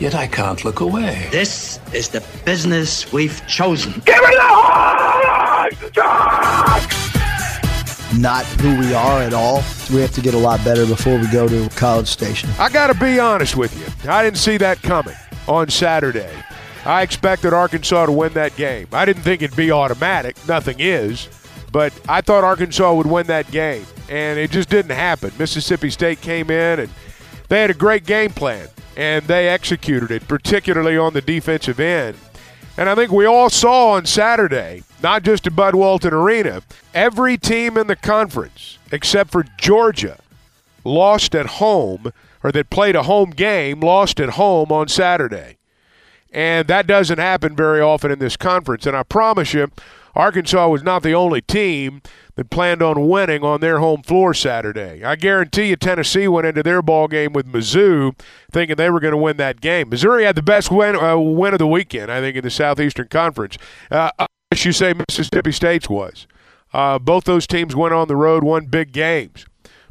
Yet I can't look away. This is the business we've chosen. Give me the Hogs! not who we are at all. We have to get a lot better before we go to College Station. I got to be honest with you. I didn't see that coming on Saturday. I expected Arkansas to win that game. I didn't think it'd be automatic. Nothing is. But I thought Arkansas would win that game. And it just didn't happen. Mississippi State came in and they had a great game plan and they executed it, particularly on the defensive end. And I think we all saw on Saturday, not just at Bud Walton Arena, every team in the conference, except for Georgia, lost at home or that played a home game, lost at home on Saturday. And that doesn't happen very often in this conference. And I promise you, Arkansas was not the only team that planned on winning on their home floor Saturday. I guarantee you Tennessee went into their ball game with Mizzou thinking they were going to win that game. Missouri had the best win, uh, win of the weekend, I think, in the Southeastern Conference. Uh, as you say, Mississippi State's was. Uh, both those teams went on the road, won big games.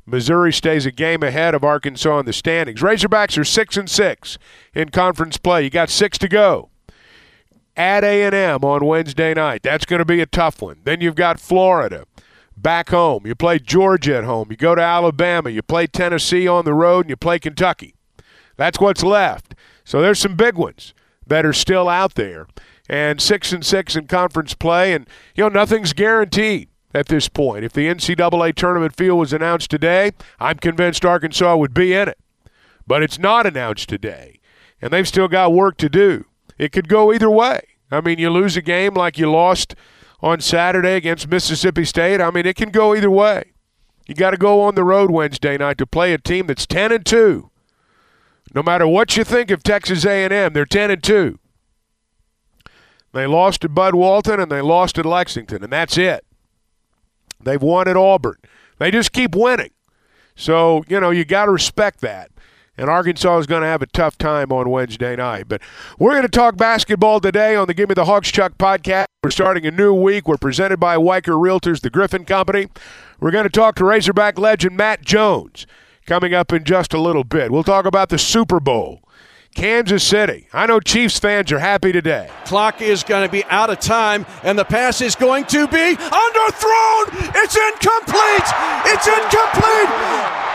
Missouri stays a game ahead of Arkansas in the standings. Razorbacks are six and six in conference play. You got six to go. At A&M on Wednesday night. That's going to be a tough one. Then you've got Florida back home. You play Georgia at home. You go to Alabama. You play Tennessee on the road, and you play Kentucky. That's what's left. So there's some big ones that are still out there. And six and six in conference play, and you know nothing's guaranteed at this point. If the NCAA tournament field was announced today, I'm convinced Arkansas would be in it. But it's not announced today, and they've still got work to do. It could go either way. I mean, you lose a game like you lost on Saturday against Mississippi State. I mean, it can go either way. You got to go on the road Wednesday night to play a team that's 10 and 2. No matter what you think of Texas A&M, they're 10 and 2. They lost to Bud Walton and they lost at Lexington, and that's it. They've won at Auburn. They just keep winning. So, you know, you got to respect that. And Arkansas is going to have a tough time on Wednesday night. But we're going to talk basketball today on the Give Me the Hogs Chuck podcast. We're starting a new week. We're presented by Weichert Realtors, the Griffin Company. We're going to talk to Razorback legend Matt Jones coming up in just a little bit. We'll talk about the Super Bowl. Kansas City. I know Chiefs fans are happy today. Clock is going to be out of time, and the pass is going to be underthrown. It's incomplete. It's incomplete.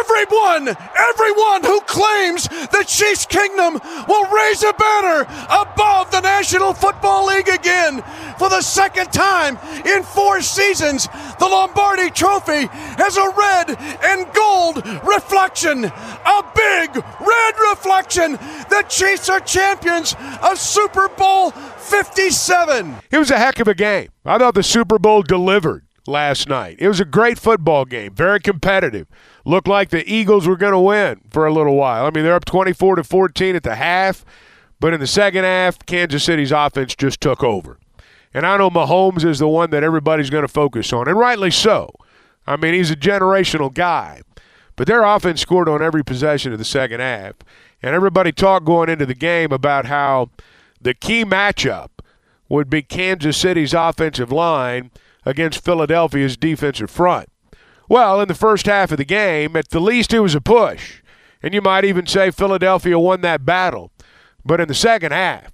Everyone, everyone who claims the Chiefs Kingdom will raise a banner above the National Football League again for the second time in four seasons. The Lombardi Trophy has a red and gold reflection, a big red reflection. The Chiefs are champions of Super Bowl 57. It was a heck of a game. I thought the Super Bowl delivered last night. It was a great football game, very competitive. Looked like the Eagles were going to win for a little while. I mean, they're up 24 to 14 at the half, but in the second half, Kansas City's offense just took over. And I know Mahomes is the one that everybody's going to focus on, and rightly so. I mean, he's a generational guy. But their offense scored on every possession of the second half. And everybody talked going into the game about how the key matchup would be Kansas City's offensive line against Philadelphia's defensive front. Well, in the first half of the game, at the least it was a push. And you might even say Philadelphia won that battle. But in the second half,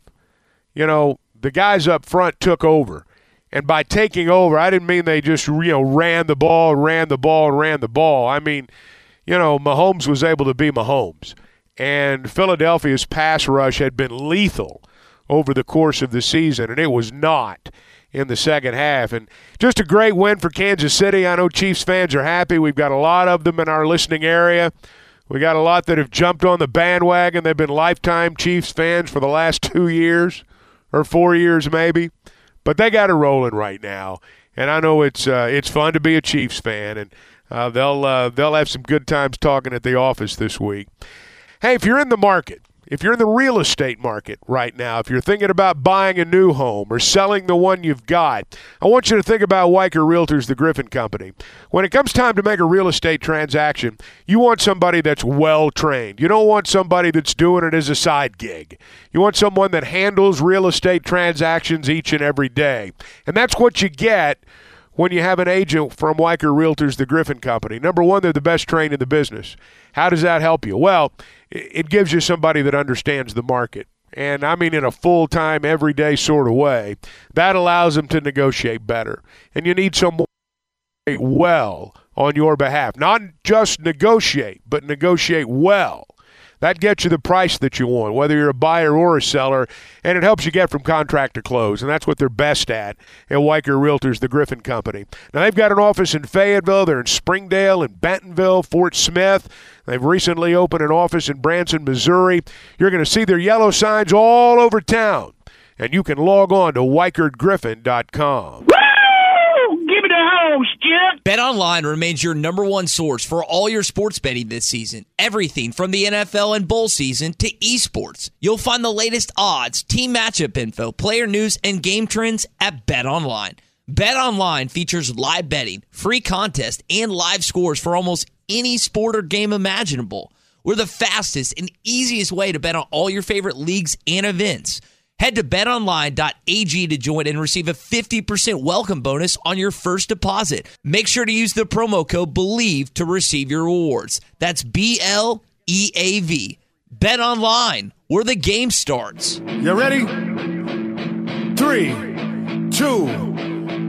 you know, the guys up front took over. And by taking over, I didn't mean they just, you know, ran the ball, ran the ball, ran the ball. I mean, you know, Mahomes was able to be Mahomes. And Philadelphia's pass rush had been lethal over the course of the season, and it was not in the second half. And just a great win for Kansas City. I know Chiefs fans are happy. We've got a lot of them in our listening area. We got a lot that have jumped on the bandwagon. They've been lifetime Chiefs fans for the last two years or four years, maybe. But they got it rolling right now, and I know it's uh, it's fun to be a Chiefs fan, and uh, they'll uh, they'll have some good times talking at the office this week. Hey, if you're in the market if you're in the real estate market right now, if you're thinking about buying a new home or selling the one you've got, I want you to think about Weichert Realtors, the Griffin Company. When it comes time to make a real estate transaction, you want somebody that's well trained. You don't want somebody that's doing it as a side gig. You want someone that handles real estate transactions each and every day. And that's what you get when you have an agent from Weichert Realtors, the Griffin Company. Number one, they're the best trained in the business. How does that help you? Well, it gives you somebody that understands the market. And I mean, in a full time, everyday sort of way, that allows them to negotiate better. And you need someone well on your behalf. Not just negotiate, but negotiate well. That gets you the price that you want, whether you're a buyer or a seller, and it helps you get from contract to close. And that's what they're best at at Weichert Realtors, the Griffin Company. Now, they've got an office in Fayetteville, they're in Springdale, and Bentonville, Fort Smith. They've recently opened an office in Branson, Missouri. You're going to see their yellow signs all over town. And you can log on to Bet online remains your number one source for all your sports betting this season. Everything from the NFL and bowl season to esports. You'll find the latest odds, team matchup info, player news, and game trends at Bet Online. Bet Online features live betting, free contest, and live scores for almost any sport or game imaginable. We're the fastest and easiest way to bet on all your favorite leagues and events. Head to betonline.ag to join and receive a 50% welcome bonus on your first deposit. Make sure to use the promo code BLEAV to receive your rewards. That's B L E A V. Bet online, where the game starts. You ready? Three, two,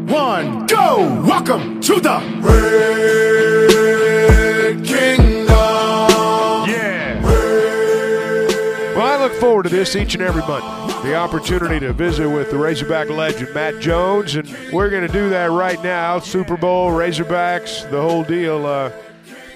one, go! Welcome to the Red Kingdom. Forward to this each and every Monday. The opportunity to visit with the Razorback legend, Matt Jones, and we're going to do that right now. Super Bowl, Razorbacks, the whole deal. Uh,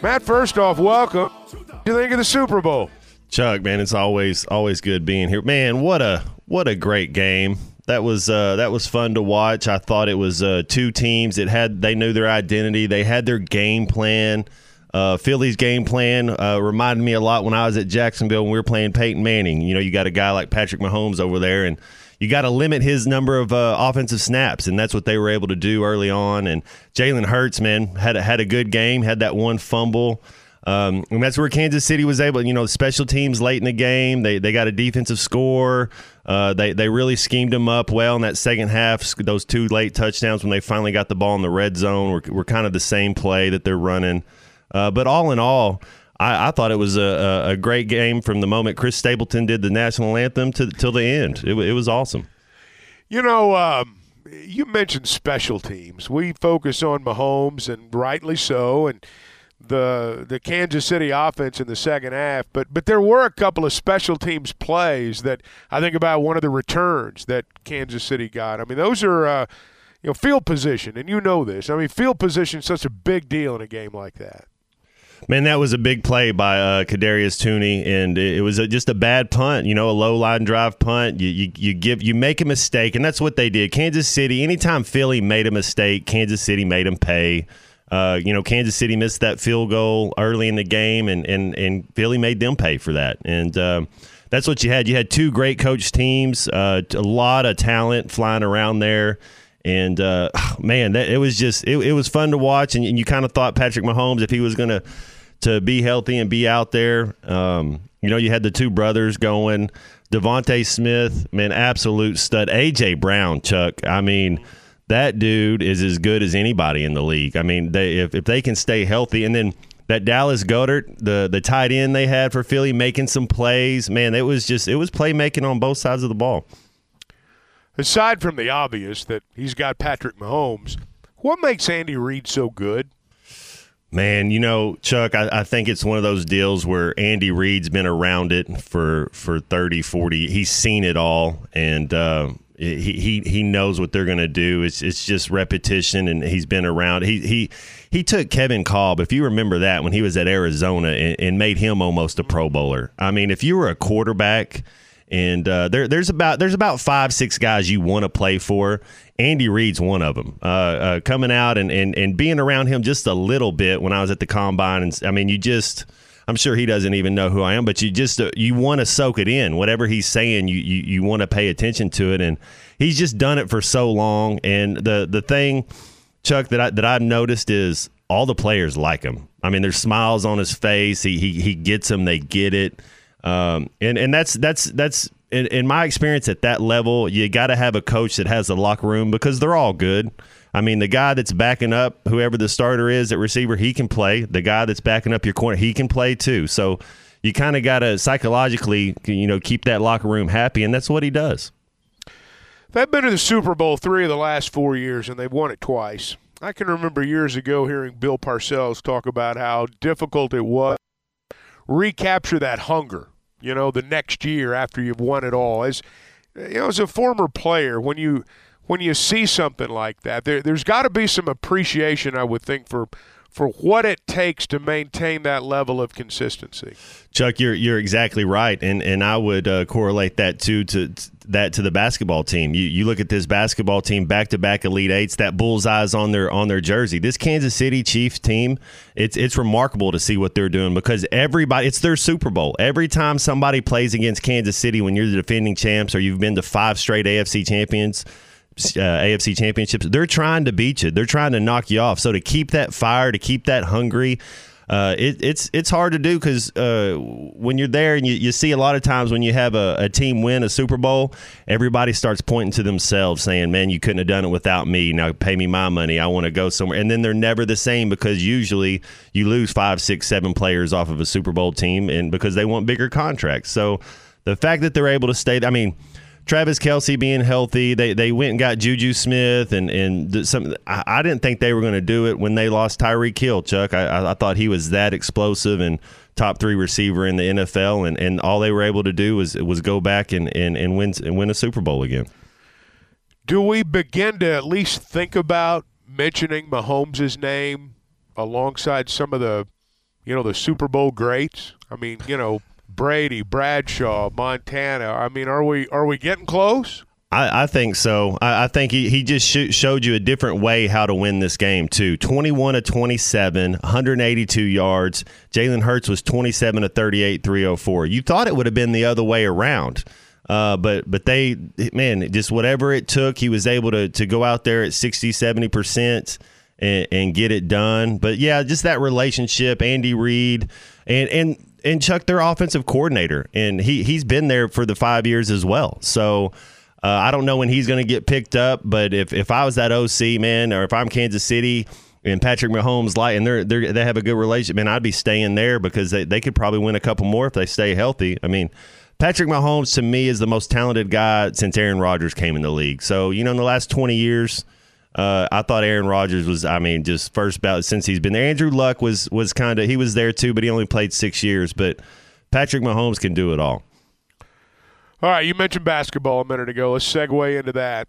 Matt, first off, welcome. What do you think of the Super Bowl? Chuck, man, it's always always good being here. Man, what a what a great game. That was uh, that was fun to watch. I thought it was uh, two teams that had they knew their identity. They had their game plan. Uh, Philly's game plan uh, reminded me a lot when I was at Jacksonville when we were playing Peyton Manning. You know, you got a guy like Patrick Mahomes over there, and you got to limit his number of uh, offensive snaps, and that's what they were able to do early on. And Jalen Hurts, man, had a, had a good game, had that one fumble. Um, and that's where Kansas City was able, you know, special teams late in the game. They they got a defensive score. Uh, they they really schemed them up well in that second half. Those two late touchdowns when they finally got the ball in the red zone were, were kind of the same play that they're running. Uh, but all in all, I, I thought it was a, a, great game from the moment Chris Stapleton did the national anthem to till the end. It, it was awesome. You know, um, you mentioned special teams. We focus on Mahomes, and rightly so, and the the Kansas City offense in the second half. But but there were a couple of special teams plays that I think about one of the returns that Kansas City got. I mean, those are. Uh, you know, field position, and you know this. I mean, field position is such a big deal in a game like that. Man, that was a big play by uh, Kadarius Toney, and it, was a, just a bad punt. You know, a low line drive punt. You, you you give you make a mistake, and that's what they did. Kansas City. Anytime Philly made a mistake, Kansas City made them pay. Uh, you know, Kansas City missed that field goal early in the game, and and and Philly made them pay for that. And uh, that's what you had. You had two great coach teams, uh, a lot of talent flying around there. And uh, man, that, it was just it, it was fun to watch, and, and you kind of thought Patrick Mahomes, if he was going to to be healthy and be out there, um, you know, you had the two brothers going. DeVonta Smith, man, absolute stud. AJ Brown, Chuck. I mean, that dude is as good as anybody in the league. I mean, they if, if they can stay healthy, and then that Dallas Goedert, the the tight end they had for Philly, making some plays, man, it was just it was playmaking on both sides of the ball aside from the obvious that he's got Patrick Mahomes, what makes Andy Reid so good? Man, you know, Chuck, I, I, think it's one of those deals where Andy Reid's been around it for, for 30, 40. He's seen it all, and uh, he, he he knows what they're going to do. It's it's just repetition, and he's been around. He he he took Kevin Kolb, if you remember that, when he was at Arizona, and, and made him almost a Pro Bowler. I mean, if you were a quarterback – and uh, there, there's about there's about five six guys you want to play for. Andy Reid's one of them. Uh, uh, coming out and, and and being around him just a little bit when I was at the combine, and I mean, you just. I'm sure he doesn't even know who I am, but you just uh, you want to soak it in. Whatever he's saying, you you, you want to pay attention to it, and he's just done it for so long. And the the thing, Chuck, that I that I've noticed is all the players like him. I mean, there's smiles on his face. He he he gets them. They get it. Um, and and that's that's that's in, in my experience at that level, you got to have a coach that has the locker room because they're all good. I mean, the guy that's backing up whoever the starter is at receiver, he can play. The guy that's backing up your corner, he can play too. So you kind of got to psychologically, you know, keep that locker room happy, and that's what he does. They've been to the Super Bowl three of the last four years, and they've won it twice. I can remember years ago hearing Bill Parcells talk about how difficult it was recapture that hunger. You know, the next year after you've won it all, as you know, as a former player, when you when you see something like that, there, there's got to be some appreciation, I would think, for for what it takes to maintain that level of consistency. Chuck, you're you're exactly right, and and I would uh, correlate that too to that to the basketball team. You you look at this basketball team back to back Elite Eights, that bullseyes on their on their jersey. This Kansas City Chiefs team, it's it's remarkable to see what they're doing because everybody, it's their Super Bowl. Every time somebody plays against Kansas City, when you're the defending champs or you've been to five straight AFC champions AFC championships. They're trying to beat you. They're trying to knock you off. So to keep that fire, to keep that hungry, uh, it, it's it's hard to do because uh, when you're there and you, you see a lot of times when you have a, a, team win a Super Bowl, everybody starts pointing to themselves, saying, "Man, you couldn't have done it without me. Now pay me my money. I want to go somewhere." And then they're never the same because usually you lose five, six, seven players off of a Super Bowl team, and because they want bigger contracts. So the fact that they're able to stay, I mean Travis Kelce being healthy, they they went and got Juju Smith and and some. I, I didn't think they were going to do it when they lost Tyreek Hill. Chuck, I, I thought he was that explosive and top three receiver in the NFL, and, and all they were able to do was was go back and and and win and win a Super Bowl again. Do we begin to at least think about mentioning Mahomes' name alongside some of the, you know, the Super Bowl greats? I mean, you know, Brady, Bradshaw, Montana. I mean, are we are we getting close? I, I think so. I, I think he, he just sh- showed you a different way how to win this game, too. 21 to 27, 182 yards. Jalen Hurts was 27 to 38, 304. You thought it would have been the other way around. Uh, but but they man just whatever it took he was able to to go out there at 60 70 percent and, and get it done but yeah just that relationship Andy Reid and and and Chuck, their offensive coordinator, and he he's been there for the five years as well. So. Uh, I don't know when he's going to get picked up, but if, if I was that OC man, or if I'm Kansas City and Patrick Mahomes light, and they're, they're they have a good relationship, man, I'd be staying there because they, they could probably win a couple more if they stay healthy. I mean, Patrick Mahomes to me is the most talented guy since Aaron Rodgers came in the league. So you know, in the last 20 years, uh, I thought Aaron Rodgers was, I mean, just first bout since he's been there. Andrew Luck was was kind of he was there too, but he only played six years. But Patrick Mahomes can do it all. All right, you mentioned basketball a minute ago. Let's segue into that.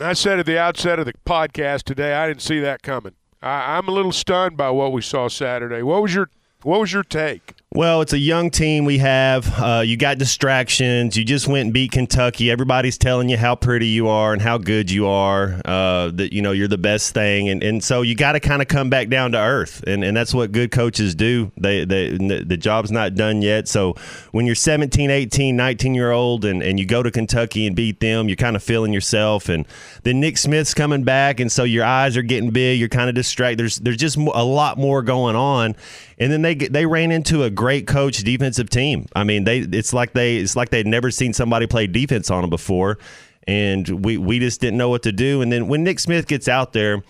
I said at the outset of the podcast today, I didn't see that coming. I, I'm a little stunned by what we saw Saturday. What was your what was your take? Well, it's a young team we have. Uh, you got distractions. You just went and beat Kentucky. Everybody's telling you how pretty you are and how good you are. Uh, that you know you're the best thing, and, and so you got to kind of come back down to earth, and, and that's what good coaches do. They, they the job's not done yet. So when you're 17, 18, 19 year old, and, and you go to Kentucky and beat them, you're kind of feeling yourself. And then Nick Smith's coming back, and so your eyes are getting big. You're kind of distracted. There's there's just a lot more going on, and then they they ran into a great coach defensive team. I mean, they it's like they it's like they'd never seen somebody play defense on them before, and we we just didn't know what to do. And then when Nick Smith gets out there.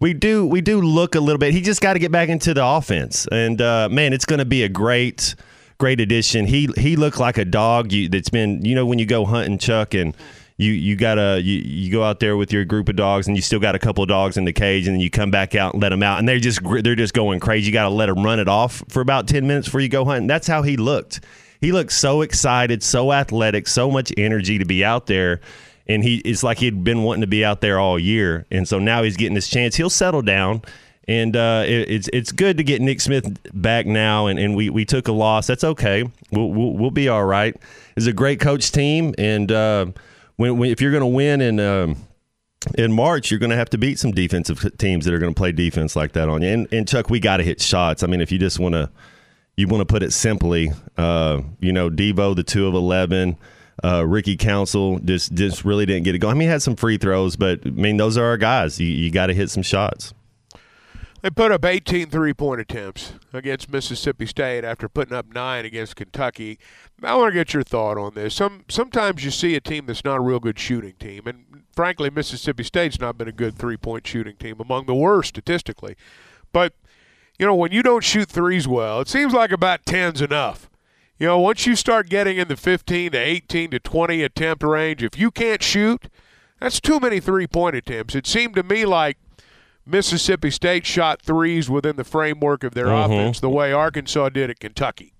We do we do look a little bit. He just got to get back into the offense, and uh, man, it's going to be a great, great addition. He he looked like a dog you, that's been you know when you go hunting, Chuck, and you you gotta you, you go out there with your group of dogs and you still got a couple of dogs in the cage and then you come back out and let them out and they're just they're just going crazy. You got to let them run it off for about ten minutes before you go hunting. That's how he looked. He looked so excited, so athletic, so much energy to be out there. And he it's like he'd been wanting to be out there all year, and so now he's getting his chance. He'll settle down, and uh, it, it's it's good to get Nick Smith back now. And, and we, we took a loss. That's okay. We'll, we'll, we'll be all right. It's a great coach team, and uh, when, when if you're going to win in um, in March, you're going to have to beat some defensive teams that are going to play defense like that on you. And, and Chuck, we got to hit shots. I mean, if you just want to you want to put it simply, uh, you know, Devo, the two of 11, uh, Ricky Council just, just really didn't get it going. I mean, he had some free throws, but I mean, those are our guys. You, you got to hit some shots. They put up 18 three point attempts against Mississippi State after putting up nine against Kentucky. I want to get your thought on this. Some sometimes you see a team that's not a real good shooting team, and frankly, Mississippi State's not been a good three point shooting team, among the worst statistically. But you know, when you don't shoot threes well, it seems like about 10's enough. You know, once you start getting in the 15 to 18 to 20 attempt range, if you can't shoot, that's too many three point attempts. It seemed to me like Mississippi State shot threes within the framework of their Mhm. offense the way Arkansas did at Kentucky.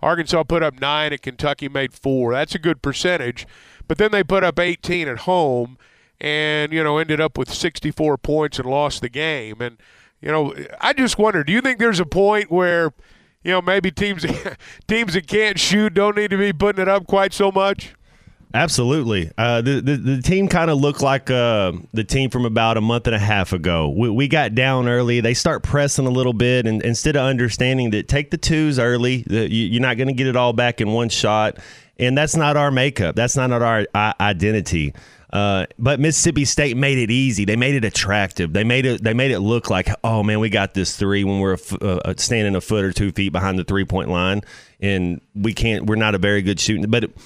Arkansas put up nine at Kentucky, made four. That's a good percentage. But then they put up 18 at home and, you know, ended up with 64 points and lost the game. And, you know, I just wonder, do you think there's a point where, you know, maybe teams teams that can't shoot don't need to be putting it up quite so much? Absolutely. Uh, the, the the team kind of looked like uh, the team from about a month and a half ago. We, we got down early. They start pressing a little bit, and instead of understanding that take the twos early, that you, you're not going to get it all back in one shot, and that's not our makeup. That's not our uh, identity. Uh, but Mississippi State made it easy. They made it attractive. They made it. They made it look like, oh man, we got this three when we're f- uh, standing a foot or two feet behind the three point line, and we can't. We're not a very good shooting, but. It,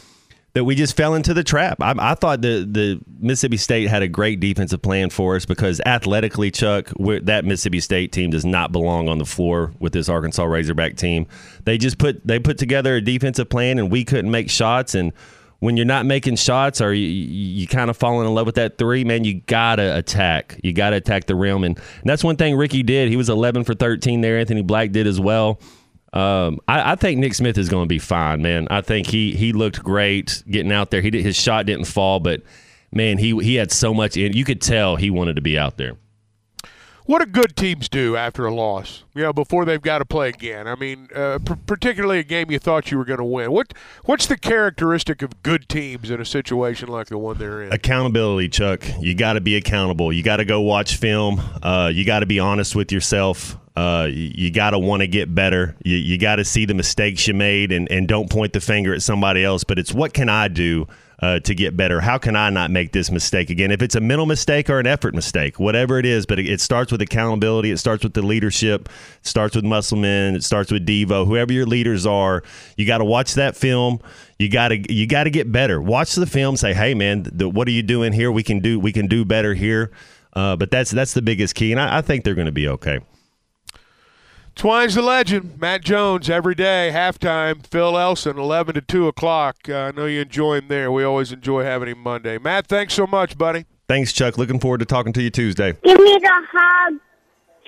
that we just fell into the trap. I, I thought the the Mississippi State had a great defensive plan for us because athletically, Chuck, that Mississippi State team does not belong on the floor with this Arkansas Razorback team. They just put they put together a defensive plan, and we couldn't make shots. And when you're not making shots, or you, you, you kind of falling in love with that three, man, you gotta attack. You gotta attack the rim, and, and that's one thing Ricky did. He was 11 for 13 there. Anthony Black did as well. Um, I, I think Nick Smith is going to be fine, man. I think he he looked great getting out there. He did, his shot didn't fall, but man, he he had so much in. You could tell he wanted to be out there. What do good teams do after a loss? You know, before they've got to play again. I mean, uh, p- particularly a game you thought you were going to win. What what's the characteristic of good teams in a situation like the one they're in? Accountability, Chuck. You got to be accountable. You got to go watch film. Uh, you got to be honest with yourself. Uh, you, got to want to get better. You, you got to see the mistakes you made and, and don't point the finger at somebody else. But it's what can I do uh, to get better? How can I not make this mistake again? If it's a mental mistake or an effort mistake, whatever it is, but it, it starts with accountability. It starts with the leadership. It starts with Musselman. It starts with Devo. Whoever your leaders are, you got to watch that film. You got to you got to get better. Watch the film. Say, hey man, the, what are you doing here? We can do we can do better here. Uh, but that's that's the biggest key, and I, I think they're going to be okay. Twine's the legend. Matt Jones every day, halftime. Phil Elson, 11 to 2 o'clock. Uh, I know you enjoy him there. We always enjoy having him Monday. Matt, thanks so much, buddy. Thanks, Chuck. Looking forward to talking to you Tuesday. Give me the hug,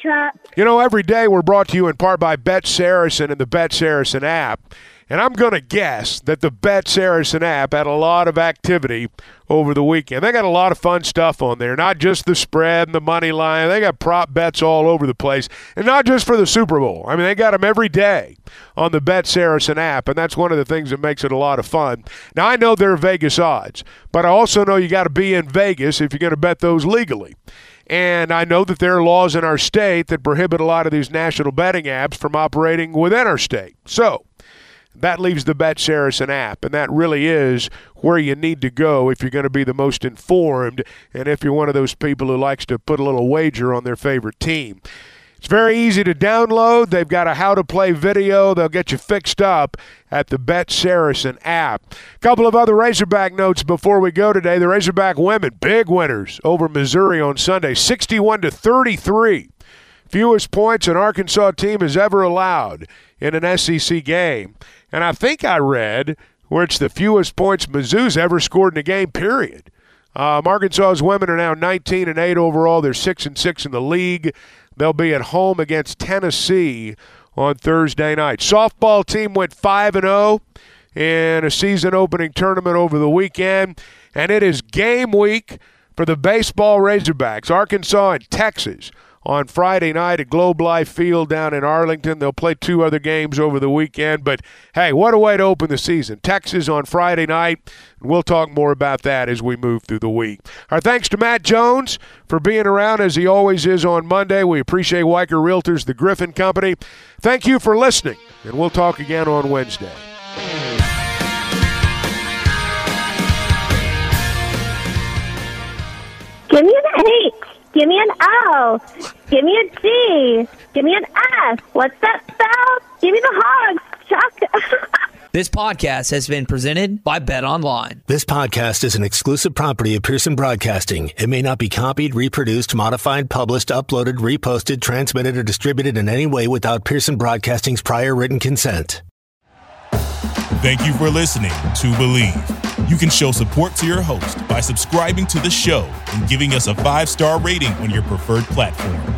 Chuck. You know, every day we're brought to you in part by Bet Saracen and the Bet Saracen app. And I'm going to guess that the Bet Saracen app had a lot of activity over the weekend. They got a lot of fun stuff on there, not just the spread and the money line. They got prop bets all over the place, and not just for the Super Bowl. I mean, they got them every day on the Bet Saracen app, and that's one of the things that makes it a lot of fun. Now, I know there are Vegas odds, but I also know you got to be in Vegas if you're going to bet those legally. And I know that there are laws in our state that prohibit a lot of these national betting apps from operating within our state. So, that leaves the Bet Saracen app, and that really is where you need to go if you're going to be the most informed and if you're one of those people who likes to put a little wager on their favorite team. It's very easy to download. They've got a how to play video. They'll get you fixed up at the Bet Saracen app. A couple of other Razorback notes before we go today. The Razorback women, big winners over Missouri on Sunday, 61 to 33. Fewest points an Arkansas team has ever allowed in an SEC game. And I think I read where it's the fewest points Mizzou's ever scored in a game, period. Um, Arkansas's women are now 19 and 8 overall. They're 6 and 6 in the league. They'll be at home against Tennessee on Thursday night. Softball team went 5 and 0 in a season opening tournament over the weekend, and it is game week for the baseball Razorbacks. Arkansas and Texas on Friday night at Globe Life Field down in Arlington. They'll play two other games over the weekend, but hey, what a way to open the season. Texas on Friday night. We'll talk more about that as we move through the week. Our thanks to Matt Jones for being around as he always is on Monday. We appreciate Weichert Realtors, the Griffin Company. Thank you for listening And we'll talk again on Wednesday. Give me an H. Give me an O. Give me a G. Give me an S. What's that spell? Give me the hogs, Chuck. This podcast has been presented by Bet Online. This podcast is an exclusive property of Pearson Broadcasting. It may not be copied, reproduced, modified, published, uploaded, reposted, transmitted, or distributed in any way without Pearson Broadcasting's prior written consent. Thank you for listening to Bleav. You can show support to your host by subscribing to the show and giving us a five star rating on your preferred platform.